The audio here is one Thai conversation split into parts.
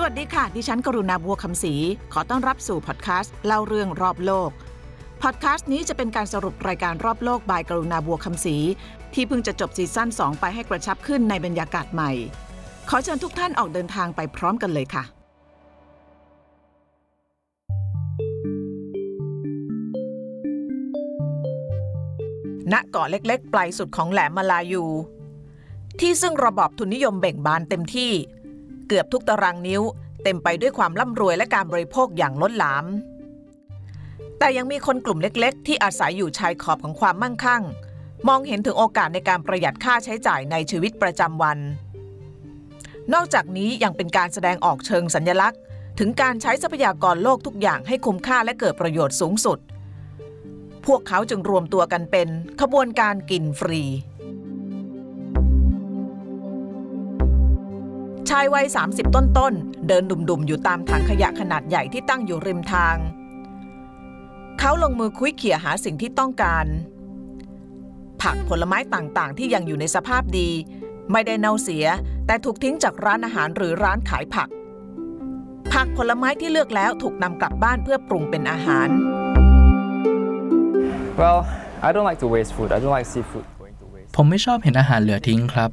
สวัสดีค่ะ ดิฉันกรุณาบัวคำศรีขอต้อนรับสู่พอดแคสต์เล่าเรื่องรอบโลก พอดแคสต์นี้จะเป็นการสรุปรายการรอบโลกบายกรุณาบัวคำศรีที่เพิ่งจะจบซีซั่น2 ไปให้กระชับขึ้นในบรรยากาศใหม่ ขอเชิญทุกท่านออกเดินทางไปพร้อมกันเลยค่ะ ณเกาะเล็กๆ ปลายสุดของแหลมมาลายู ที่ซึ่งระบอบทุนนิยมเบ่งบานเต็มที่ เกือบทุกตารางนิ้ว เต็มไปด้วยความร่ำรวยและการบริโภคอย่างล้นหลาม แต่ยังมีคนกลุ่มเล็กๆ ที่อาศัยอยู่ชายขอบของความมั่งคั่ง มองเห็นถึงโอกาสในการประหยัดค่าใช้จ่ายในชีวิตประจำวัน นอกจากนี้ยังเป็นการแสดงออกเชิงสัญลักษณ์ ถึงการใช้ทรัพยากรโลกทุกอย่างให้คุ้มค่าและเกิดประโยชน์สูงสุด พวกเขาจึงรวมตัวกันเป็นขบวนการกินฟรี ชายวัย 30 ต้นๆ เดินดุ่มๆ อยู่ตามถังขยะขนาดใหญ่ที่ตั้งอยู่ริมทาง เขาลงมือคุยเขี่ยหาสิ่งที่ต้องการ ผักผลไม้ต่างๆ ที่ยังอยู่ในสภาพดี ไม่ได้เน่าเสีย แต่ถูกทิ้งจากร้านอาหารหรือร้านขายผัก ผักผลไม้ที่เลือกแล้วถูกนำกลับบ้านเพื่อปรุงเป็นอาหาร Well, I don't like to waste food. I don't like see food going to waste. ผมไม่ชอบเห็นอาหารเหลือทิ้งครับ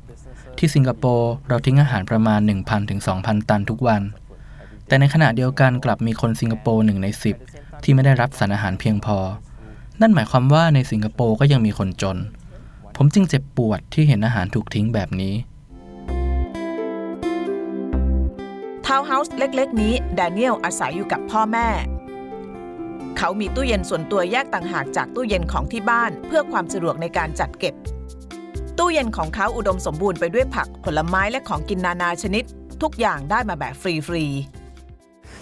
ที่สิงคโปร์เราทิ้งอาหารประมาณ 1,000ถึง2,000 ตันทุกวัน แต่ในขณะเดียวกันกลับมีคนสิงคโปร์หนึ่งใน 10 ที่ไม่ได้รับสารอาหารเพียงพอ นั่นหมายความว่าในสิงคโปร์ก็ยังมีคนจน ผมจึงเจ็บปวดที่เห็นอาหารถูกทิ้งแบบนี้ทาวน์เฮาส์เล็กๆ นี้แดเนียลอาศัยอยู่กับพ่อแม่ เขามีตู้เย็นส่วนตัวแยกต่างหากจากตู้เย็นของที่บ้านเพื่อความสะดวกในการจัดเก็บ ตู้เย็นของเขาอุดมสมบูรณ์ไปด้วยผักผลไม้และของกินนานาชนิด ทุกอย่างได้มาแบบฟรี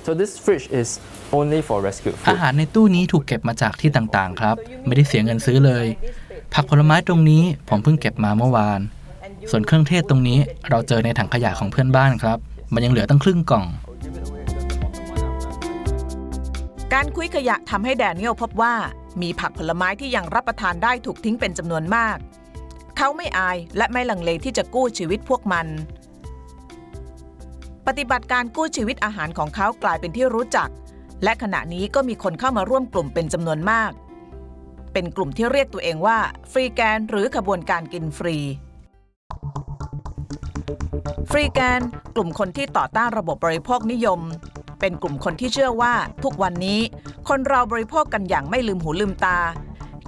So this fridge is only for rescued อา food. หารในตู้นี้ถูกเก็บมาจากที่ต่างๆ ครับ ไม่ได้เสียเงินซื้อเลย ผักผลไม้ตรงนี้ผมเพิ่งเก็บมาเมื่อวาน ส่วนเครื่องเทศตรงนี้เราเจอในถังขยะของเพื่อนบ้านครับ มันยังเหลือตั้งครึ่งกล่องๆการคุยขยะทำให้แดเนียลพบว่า มีผักผลไม้ที่ยังรับประทานได้ถูกทิ้งเป็นจำนวนมาก เขาไม่อายและไม่ลังเลที่จะกู้ชีวิตพวกมัน ปฏิบัติการกู้ชีวิตอาหารของเขากลายเป็นที่รู้จัก และขณะนี้ก็มีคนเข้ามาร่วมกลุ่มเป็นจำนวนมาก เป็นกลุ่มที่เรียกตัวเองว่า ฟรีแกนหรือขบวนการกินฟรี ฟรีแกน กลุ่มคนที่ต่อต้านระบบบริโภคนิยม เป็นกลุ่มคนที่เชื่อว่าทุกวันนี้ คนเราบริโภคกันอย่างไม่ลืมหูลืมตา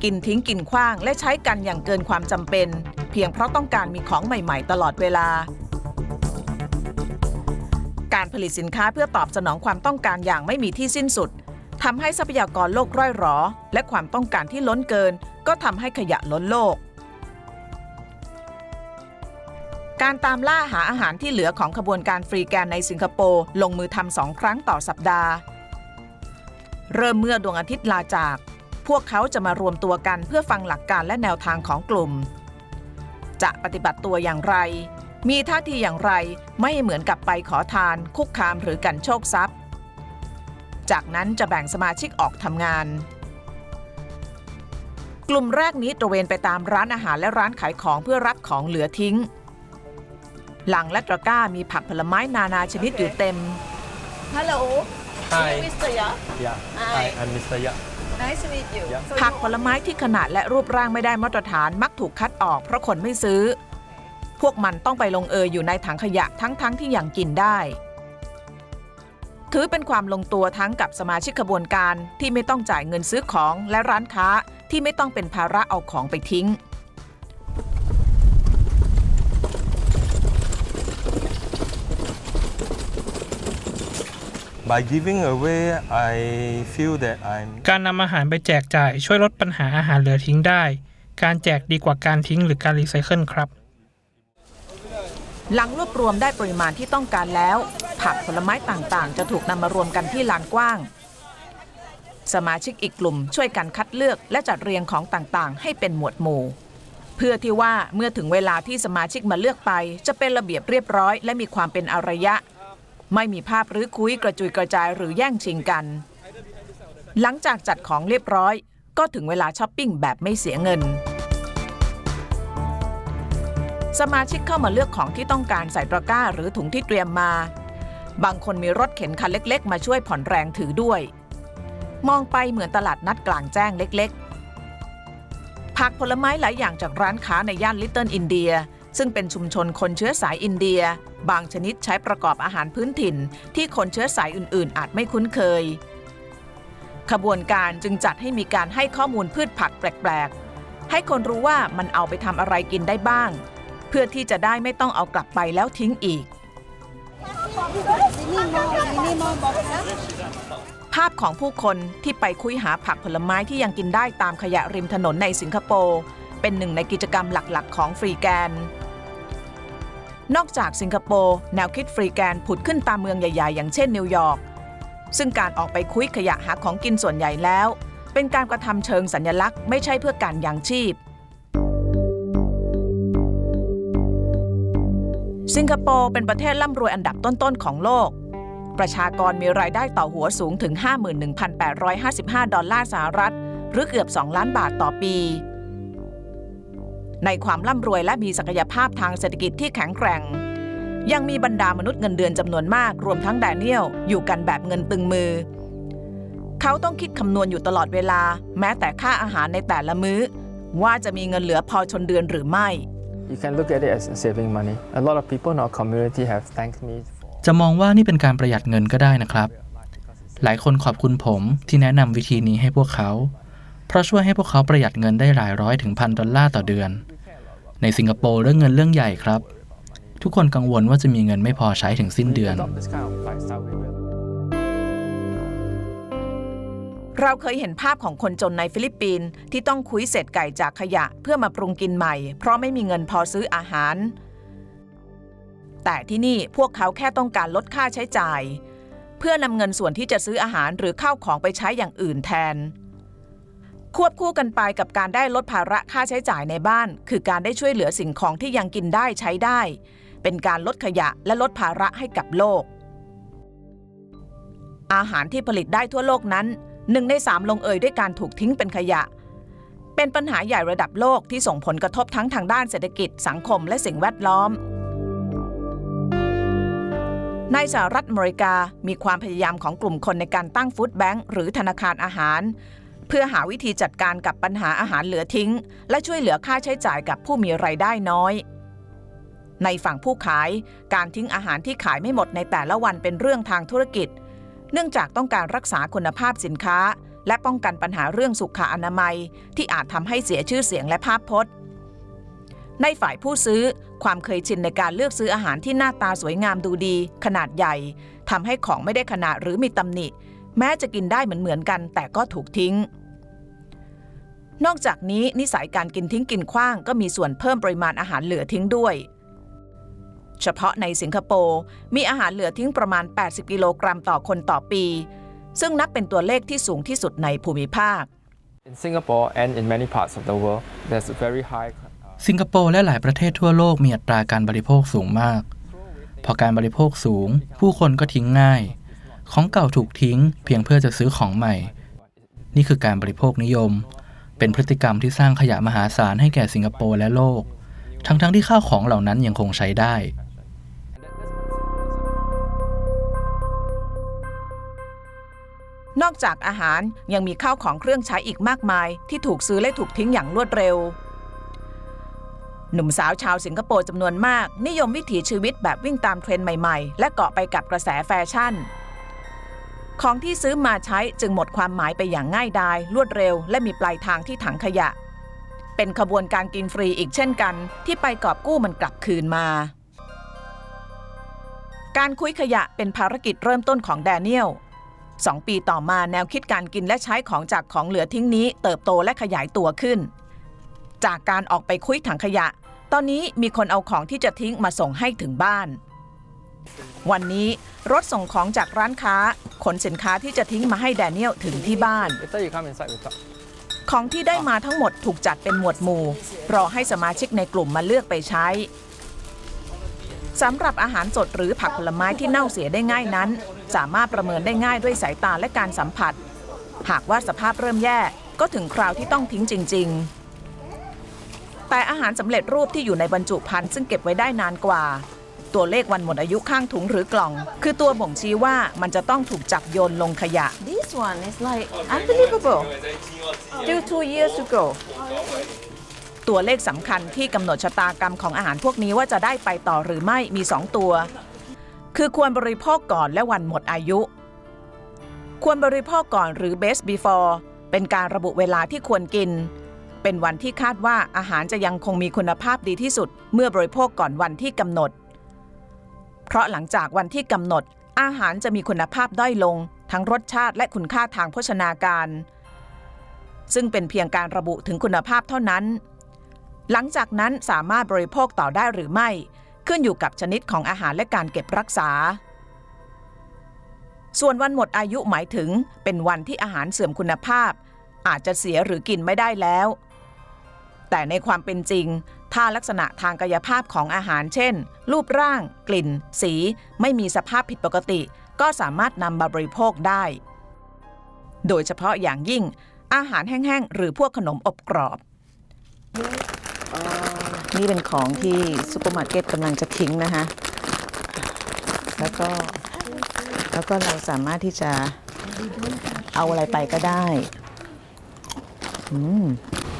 กินทิ้งกินขว้างและใช้กันอย่างเกินความจำเป็น เพียงเพราะต้องการมีของใหม่ๆ ตลอดเวลา การผลิตสินค้าเพื่อตอบสนองความต้องการอย่างไม่มีที่สิ้นสุดทำให้ทรัพยากรโลกร่อยหรอ และความต้องการที่ล้นเกิน ก็ทำให้ขยะล้นโลก การตามล่าหาอาหารที่เหลือของขบวนการฟรีแกนในสิงคโปร์ลงมือทำสองครั้งต่อสัปดาห์ เริ่มเมื่อดวงอาทิตย์ลาจาก พวกเขาจะมารวมตัวกันเพื่อฟังหลักการและแนวทางของกลุ่ม จะปฏิบัติตัวอย่างไร มีท่าทีอย่างไรไม่เหมือนกับไปขอทาน คุกคามหรือกันโชคทรัพย์ จากนั้นจะแบ่งสมาชิกออกทำงาน กลุ่มแรกนี้ตระเวนไปตามร้านอาหารและร้านขายของเพื่อรับของเหลือทิ้ง หลังและตะกร้ามีผักผลไม้นานาชนิดอยู่เต็ม Hello. Hi. Mr. Ya. Yeah. Hi. Hi, I'm Mr. Yap. Nice to meet you. Yeah. So ผักผลไม้ที่ขนาดและรูปร่างไม่ได้มาตรฐานมักถูกคัดออกเพราะคนไม่ซื้อ พวกมันต้องไปลงเอยอยู่ในถังขยะทั้งๆทที่ยังกินได้ ถือเป็นความลงตัวทั้งกับสมาชิกขบวนการที่ไม่ต้องจ่ายเงินซื้อของและร้านค้าที่ไม่ต้องเป็นภาระเอาของไปทิ้ง By giving away, I feel that I'm การนำอาหารไปแจกจ่าย ช่วยลดปัญหาอาหารเหลือทิ้งได้ การแจกดีกว่าการทิ้งหรือการรีไซเคิลครับ หลังรวบรวมได้ปริมาณที่ต้องการแล้ว ผักผลไม้ต่างๆ จะถูกนำมารวมกันที่ลานกว้าง สมาชิกอีกกลุ่มช่วยกันคัดเลือกและจัดเรียงของต่างๆ ให้เป็นหมวดหมู่ เพื่อที่ว่าเมื่อถึงเวลาที่สมาชิกมาเลือกไป จะเป็นระเบียบเรียบร้อย และมีความเป็นอารยะ ไม่มีภาพหรือคุยกระจุยกระจายหรือแย่งชิงกัน หลังจากจัดของเรียบร้อย ก็ถึงเวลาช้อปปิ้งแบบไม่เสียเงิน สมาชิกเข้ามาเลือกของที่ต้องการใส่ตะกร้าหรือถุงที่เตรียมมา บางคนมีรถเข็นคันเล็ก ๆ มาช่วยผ่อนแรงถือด้วย มองไปเหมือนตลาดนัดกลางแจ้งเล็ก ๆ ผักผลไม้หลายอย่างจากร้านค้าในย่านลิตเติ้ลอินเดีย ซึ่งเป็นชุมชนคนเชื้อสายอินเดีย บางชนิดใช้ประกอบอาหารพื้นถิ่น ที่คนเชื้อสายอื่นๆ อาจไม่คุ้นเคย ขบวนการจึงจัดให้มีการให้ข้อมูลพืชผักแปลกๆ ให้คนรู้ว่ามันเอาไปทำอะไรกินได้บ้าง เพื่อที่จะได้ไม่ต้องเอากลับไปแล้วทิ้งอีกภาพของผู้คนที่ไปคุ้ยหาผักผลไม้ที่ยังกินได้ตามขยะริมถนนในสิงคโปร์ เป็นหนึ่งในกิจกรรมหลักๆ ของ freegan นอกจากสิงคโปร์แนวคิด freegan ผุดขึ้นตามเมืองใหญ่ๆ อย่างเช่นนิวยอร์กซึ่งการออกไปคุ้ยขยะหาของกินส่วนใหญ่แล้ว เป็นการกระทำเชิงสัญลักษณ์ไม่ใช่เพื่อการยังชีพสิงคโปร์เป็นประเทศร่ำรวยอันดับต้นๆของโลก ประชากรมีรายได้ต่อหัวสูงถึง 51,855 ดอลลาร์สหรัฐ หรือเกือบ 2 ล้านบาทต่อปี ในความร่ำรวยและมีศักยภาพทางเศรษฐกิจที่แข็งแกร่ง ยังมีบรรดามนุษย์เงินเดือนจำนวนมาก รวมทั้งแดเนียลอยู่กันแบบเงินตึงมือ เขาต้องคิดคำนวณอยู่ตลอดเวลา แม้แต่ค่าอาหารในแต่ละมื้อ ว่าจะมีเงินเหลือพอชนเดือนหรือไม่ You can look at it as saving money. A lot of people in our community have thanked me for จะมองว่านี่เป็นการประหยัดเงินก็ได้นะครับ หลายคนขอบคุณผมที่แนะนำวิธีนี้ให้พวกเขา เพราะช่วยให้พวกเขาประหยัดเงินได้หลายร้อยถึงพันดอลลาร์ต่อเดือน ในสิงคโปร์เรื่องเงินเรื่องใหญ่ครับ ทุกคนกังวลว่าจะมีเงินไม่พอใช้ถึงสิ้นเดือน เราเคยเห็นภาพของคนจนในฟิลิปปินส์ที่ต้องคุ้ยเศษไก่จากขยะเพื่อมาปรุงกินใหม่ เพราะไม่มีเงินพอซื้ออาหาร แต่ที่นี่พวกเขาแค่ต้องการลดค่าใช้จ่าย เพื่อนำเงินส่วนที่จะซื้ออาหารหรือข้าวของไปใช้อย่างอื่นแทน ควบคู่กันไปกับการได้ลดภาระค่าใช้จ่ายในบ้าน คือการได้ช่วยเหลือสิ่งของที่ยังกินได้ใช้ได้ เป็นการลดขยะและลดภาระให้กับโลก อาหารที่ผลิตได้ทั่วโลกนั้นหนึ่งในสามลงเอยด้วยการถูกทิ้งเป็นขยะ เป็นปัญหาใหญ่ระดับโลกที่ส่งผลกระทบทั้งทางด้านเศรษฐกิจสังคมและสิ่งแวดล้อมในสหรัฐอเมริกามีความพยายามของกลุ่มคนในการตั้งฟู้ดแบงค์หรือธนาคารอาหาร เพื่อหาวิธีจัดการกับปัญหาอาหารเหลือทิ้ง และช่วยเหลือค่าใช้จ่ายกับผู้มีไรายได้น้อย ในฝั่งผู้ขาย การทิ้งอาหารที่ขายไม่หมดในแต่ละวันเป็นเรื่องทางธุรกิจ เนื่องจากต้องการรักษาคุณภาพสินค้า และป้องกันปัญหาเรื่องสุขอนามัย ที่อาจทำให้เสียชื่อเสียงและภาพพจน์ ในฝ่ายผู้ซื้อความเคยชินในการเลือกซื้ออาหารที่หน้าตาสวยงามดูดี ขนาดใหญ่ทำให้ของไม่ได้ขนาดหรือมีตำหนิ แม้จะกินได้เหมือนเหมือนๆกัน แต่ก็ถูกทิ้ง นอกจากนี้นิสัยการกินทิ้งกินขว้างก็มีส่วนเพิ่มปริมาณอาหารเหลือทิ้งด้วย เฉพาะในสิงคโปร์มีอาหารเหลือทิ้งประมาณ 80 กิโลกรัมต่อคนต่อปี ซึ่งนับเป็นตัวเลขที่สูงที่สุดในภูมิภาค In Singapore and in many parts of the world, there's a very high. uh, สิงคโปร์และหลายประเทศทั่วโลกมีอัตราการบริโภคสูงมาก พอการบริโภคสูง ผู้คนก็ทิ้งง่าย ของเก่าถูกทิ้ง เพียงเพื่อจะซื้อของใหม่ นี่คือการบริโภคนิยม เป็นพฤติกรรมที่สร้างขยะมหาศาลให้แก่สิงคโปร์และโลก ทั้งๆที่ข้าวของเหล่านั้นยังคงใช้ได้ นอกจากอาหารยังมีข้าวของเครื่องใช้อีกมากมาย ที่ถูกซื้อและถูกทิ้งอย่างรวดเร็วหนุ่มสาวชาวสิงคโปร์จำนวนมาก นิยมวิถีชีวิตแบบวิ่งตามเทรนด์ใหม่ ๆ และเกาะไปกับกระแสแฟชั่น ของที่ซื้อมาใช้จึงหมดความหมายไปอย่างง่ายดาย รวดเร็ว และมีปลายทางที่ถังขยะ เป็นขบวนการกินฟรีอีกเช่นกัน ที่ไปกอบกู้มันกลับคืนมา การคุยขยะเป็นภารกิจเริ่มต้นของแดเนียลสองปีต่อมาแนวคิดการกินและใช้ของจากของเหลือทิ้งนี้ เติบโตและขยายตัวขึ้น จากการออกไปคุยถังขยะ ตอนนี้มีคนเอาของที่จะทิ้งมาส่งให้ถึงบ้าน วันนี้รถส่งของจากร้านค้า ขนสินค้าที่จะทิ้งมาให้แดเนียลถึงที่บ้าน Later you come inside, we talk. ของที่ได้มาทั้งหมดถูกจัดเป็นหมวดหมู่ รอให้สมาชิกในกลุ่มมาเลือกไปใช้สำหรับอาหารสดหรือผักผลไม้ที่เน่าเสียได้ง่ายนั้น สามารถประเมินได้ง่ายด้วยสายตาและการสัมผัส หากว่าสภาพเริ่มแย่ก็ถึงคราวที่ต้องทิ้งจริง ๆ แต่อาหารสำเร็จรูปที่อยู่ในบรรจุภัณฑ์ซึ่งเก็บไว้ได้นานกว่า ตัวเลขวันหมดอายุข้างถุงหรือกล่อง คือตัวบ่งชี้ว่ามันจะต้องถูกจับโยนลงขยะ This one is like unbelievable. Still two years to go. ตัวเลขสำคัญที่กำหนดชะตากรรมของอาหารพวกนี้ว่าจะได้ไปต่อหรือไม่มี 2 ตัว คือควรบริโภคก่อนและวันหมดอายุ ควรบริโภคก่อนหรือ best before เป็นการระบุเวลาที่ควรกิน เป็นวันที่คาดว่าอาหารจะยังคงมีคุณภาพดีที่สุด เมื่อบริโภคก่อนวันที่กำหนด เพราะหลังจากวันที่กำหนด อาหารจะมีคุณภาพด้อยลง ทั้งรสชาติและคุณค่าทางโภชนาการ ซึ่งเป็นเพียงการระบุถึงคุณภาพเท่านั้น หลังจากนั้นสามารถบริโภคต่อได้หรือไม่ ขึ้นอยู่กับชนิดของอาหารและการเก็บรักษา ส่วนวันหมดอายุหมายถึงเป็นวันที่อาหารเสื่อมคุณภาพ อาจจะเสียหรือกินไม่ได้แล้ว แต่ในความเป็นจริง ถ้าลักษณะทางกายภาพของอาหารเช่น รูปร่าง กลิ่น สี ไม่มีสภาพผิดปกติ ก็สามารถนำมาบริโภคได้ โดยเฉพาะอย่างยิ่ง อาหารแห้งๆ หรือพวกขนมอบกรอบ นี่เป็นของที่ซูเปอร์มาร์เก็ตกำลังจะทิ้งนะคะ แล้วก็แล้วก็เราสามารถที่จะเอาอะไรไปก็ได้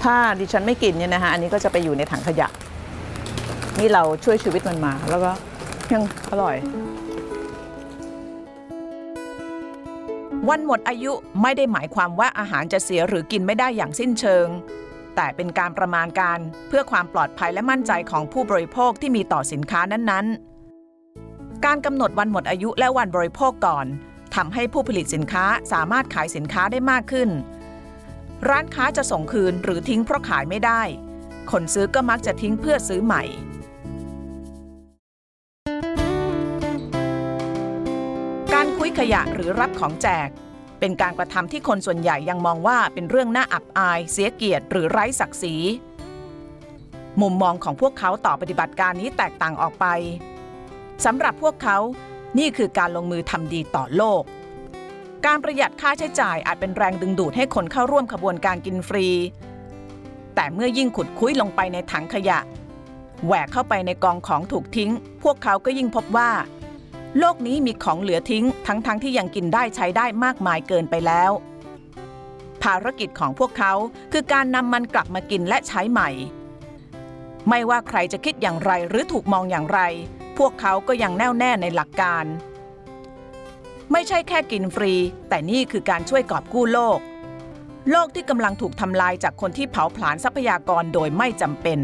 ถ้าดิฉันไม่กินเนี่ยนะคะอันนี้ก็จะไปอยู่ในถังขยะ นี่เราช่วยชีวิตมันมา แล้วก็ยังอร่อย วันหมดอายุไม่ได้หมายความว่าอาหารจะเสียหรือกินไม่ได้อย่างสิ้นเชิง แต่เป็นการประมาณการเพื่อความปลอดภัยและมั่นใจของผู้บริโภคที่มีต่อสินค้านั้นๆ การกำหนดวันหมดอายุและวันบริโภคก่อนทำให้ผู้ผลิตสินค้าสามารถขายสินค้าได้มากขึ้น ร้านค้าจะส่งคืนหรือทิ้งเพราะขายไม่ได้ คนซื้อก็มักจะทิ้งเพื่อซื้อใหม่ การคุยขยะหรือรับของแจก เป็นการกระทำที่คนส่วนใหญ่ยังมองว่าเป็นเรื่องน่าอับอาย เสียเกียรติหรือไร้ศักดิ์ศรีมุมมองของพวกเขาต่อปฏิบัติการนี้แตกต่างออกไปสำหรับพวกเขา นี่คือการลงมือทำดีต่อโลก การประหยัดค่าใช้จ่ายอาจเป็นแรงดึงดูดให้คนเข้าร่วมขบวนการกินฟรี แต่เมื่อยิ่งขุดคุ้ยลงไปในถังขยะ แหวกเข้าไปในกองของถูกทิ้ง พวกเขาก็ยิ่งพบว่า โลกนี้มีของเหลือทิ้ง ทั้งๆทที่ยังกินได้ใช้ได้มากมายเกินไปแล้ว ภารกิจของพวกเขาคือการนำมันกลับมากินและใช้ใหม่ ไม่ว่าใครจะคิดอย่างไรหรือถูกมองอย่างไร พวกเขาก็ยังแน่วแน่ในหลักการ ไม่ใช่แค่กินฟรี แต่นี่คือการช่วยกอบกู้โลก โลกที่กำลังถูกทำลายจากคนที่เผาผลาญทรัพยากรโดยไม่จำเป็น